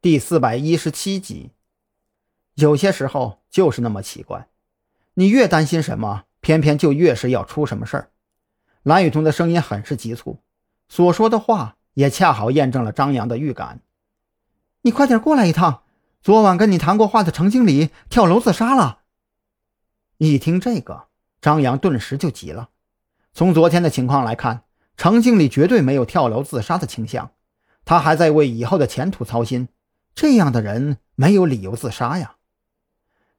第四百一十七集。有些时候就是那么奇怪，你越担心什么，偏偏就越是要出什么事儿。蓝雨桐的声音很是急促，所说的话也恰好验证了张扬的预感。你快点过来一趟，昨晚跟你谈过话的程经理跳楼自杀了。一听这个，张扬顿时就急了。从昨天的情况来看，程经理绝对没有跳楼自杀的倾向，他还在为以后的前途操心。这样的人没有理由自杀呀。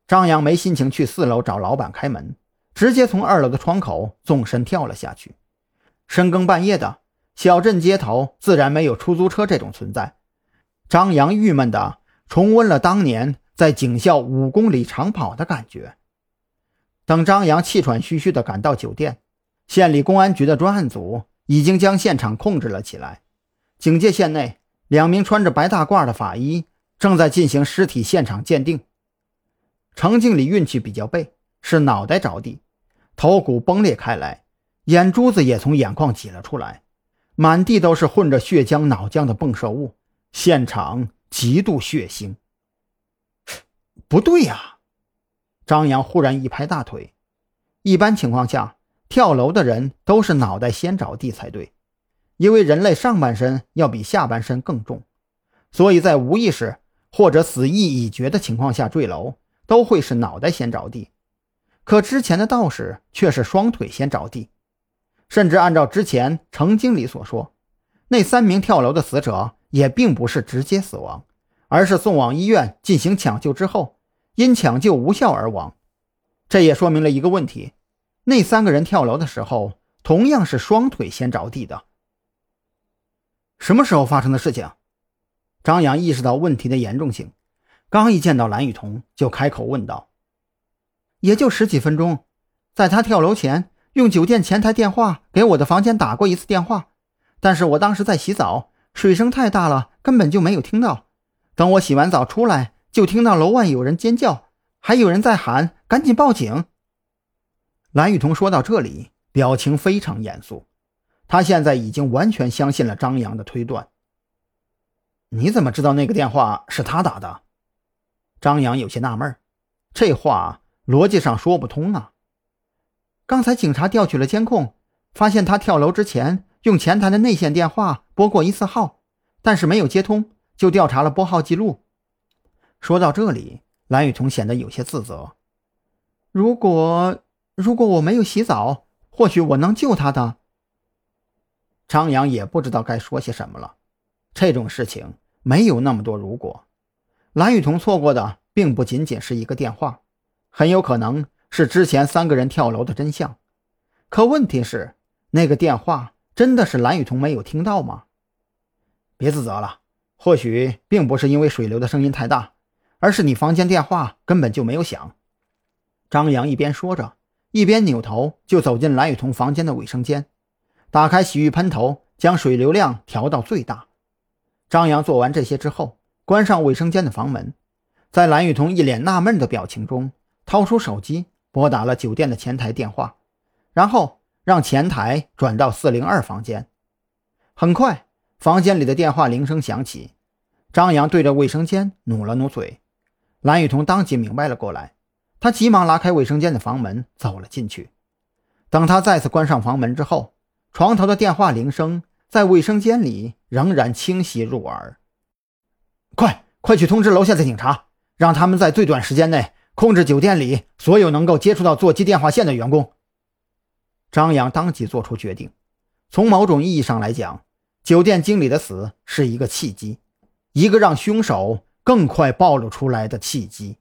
张扬没心情去四楼找老板开门，直接从二楼的窗口纵身跳了下去。深更半夜的小镇街头，自然没有出租车这种存在。张扬郁闷的重温了当年在警校五公里长跑的感觉。等张扬气喘吁吁地赶到酒店。县里公安局的专案组已经将现场控制了起来。警戒线内，两名穿着白大褂的法医正在进行尸体现场鉴定。程经理运气比较背，是脑袋着地，头骨崩裂开来，眼珠子也从眼眶挤了出来，满地都是混着血浆、脑浆的迸射物，现场极度血腥。不对呀！张扬忽然一拍大腿，一般情况下。跳楼的人都是脑袋先着地才对，因为人类上半身要比下半身更重，所以在无意识或者死意已决的情况下坠楼，都会是脑袋先着地。可之前的道士却是双腿先着地，甚至按照之前程经理所说，那三名跳楼的死者也并不是直接死亡，而是送往医院进行抢救之后，因抢救无效而亡。这也说明了一个问题。那三个人跳楼的时候，同样是双腿先着地的。什么时候发生的事情？张扬意识到问题的严重性，刚一见到蓝雨桐，就开口问道：“也就十几分钟，在他跳楼前，用酒店前台电话给我的房间打过一次电话，但是我当时在洗澡，水声太大了，根本就没有听到。等我洗完澡出来，就听到楼外有人尖叫，还有人在喊‘赶紧报警’。”蓝雨桐说到这里，表情非常严肃。他现在已经完全相信了张扬的推断。你怎么知道那个电话是他打的？张扬有些纳闷，这话逻辑上说不通啊。刚才警察调取了监控，发现他跳楼之前用前台的内线电话拨过一次号，但是没有接通，就调查了拨号记录。说到这里，蓝雨桐显得有些自责。如果……如果我没有洗澡，或许我能救他的。张扬也不知道该说些什么了。这种事情没有那么多如果。蓝雨桐错过的并不仅仅是一个电话，很有可能是之前三个人跳楼的真相。可问题是，那个电话真的是蓝雨桐没有听到吗？别自责了，或许并不是因为水流的声音太大，而是你房间电话根本就没有响。张扬一边说着。一边扭头就走进蓝雨桐房间的卫生间，打开洗浴喷头，将水流量调到最大。张扬做完这些之后，关上卫生间的房门，在蓝雨桐一脸纳闷的表情中，掏出手机拨打了酒店的前台电话，然后让前台转到四零二房间。很快，房间里的电话铃声响起，张扬对着卫生间努了努嘴，蓝雨桐当即明白了过来。他急忙拉开卫生间的房门，走了进去。等他再次关上房门之后，床头的电话铃声在卫生间里仍然清晰入耳。快，快去通知楼下的警察，让他们在最短时间内控制酒店里所有能够接触到座机电话线的员工。张扬当即做出决定。从某种意义上来讲，酒店经理的死是一个契机，一个让凶手更快暴露出来的契机。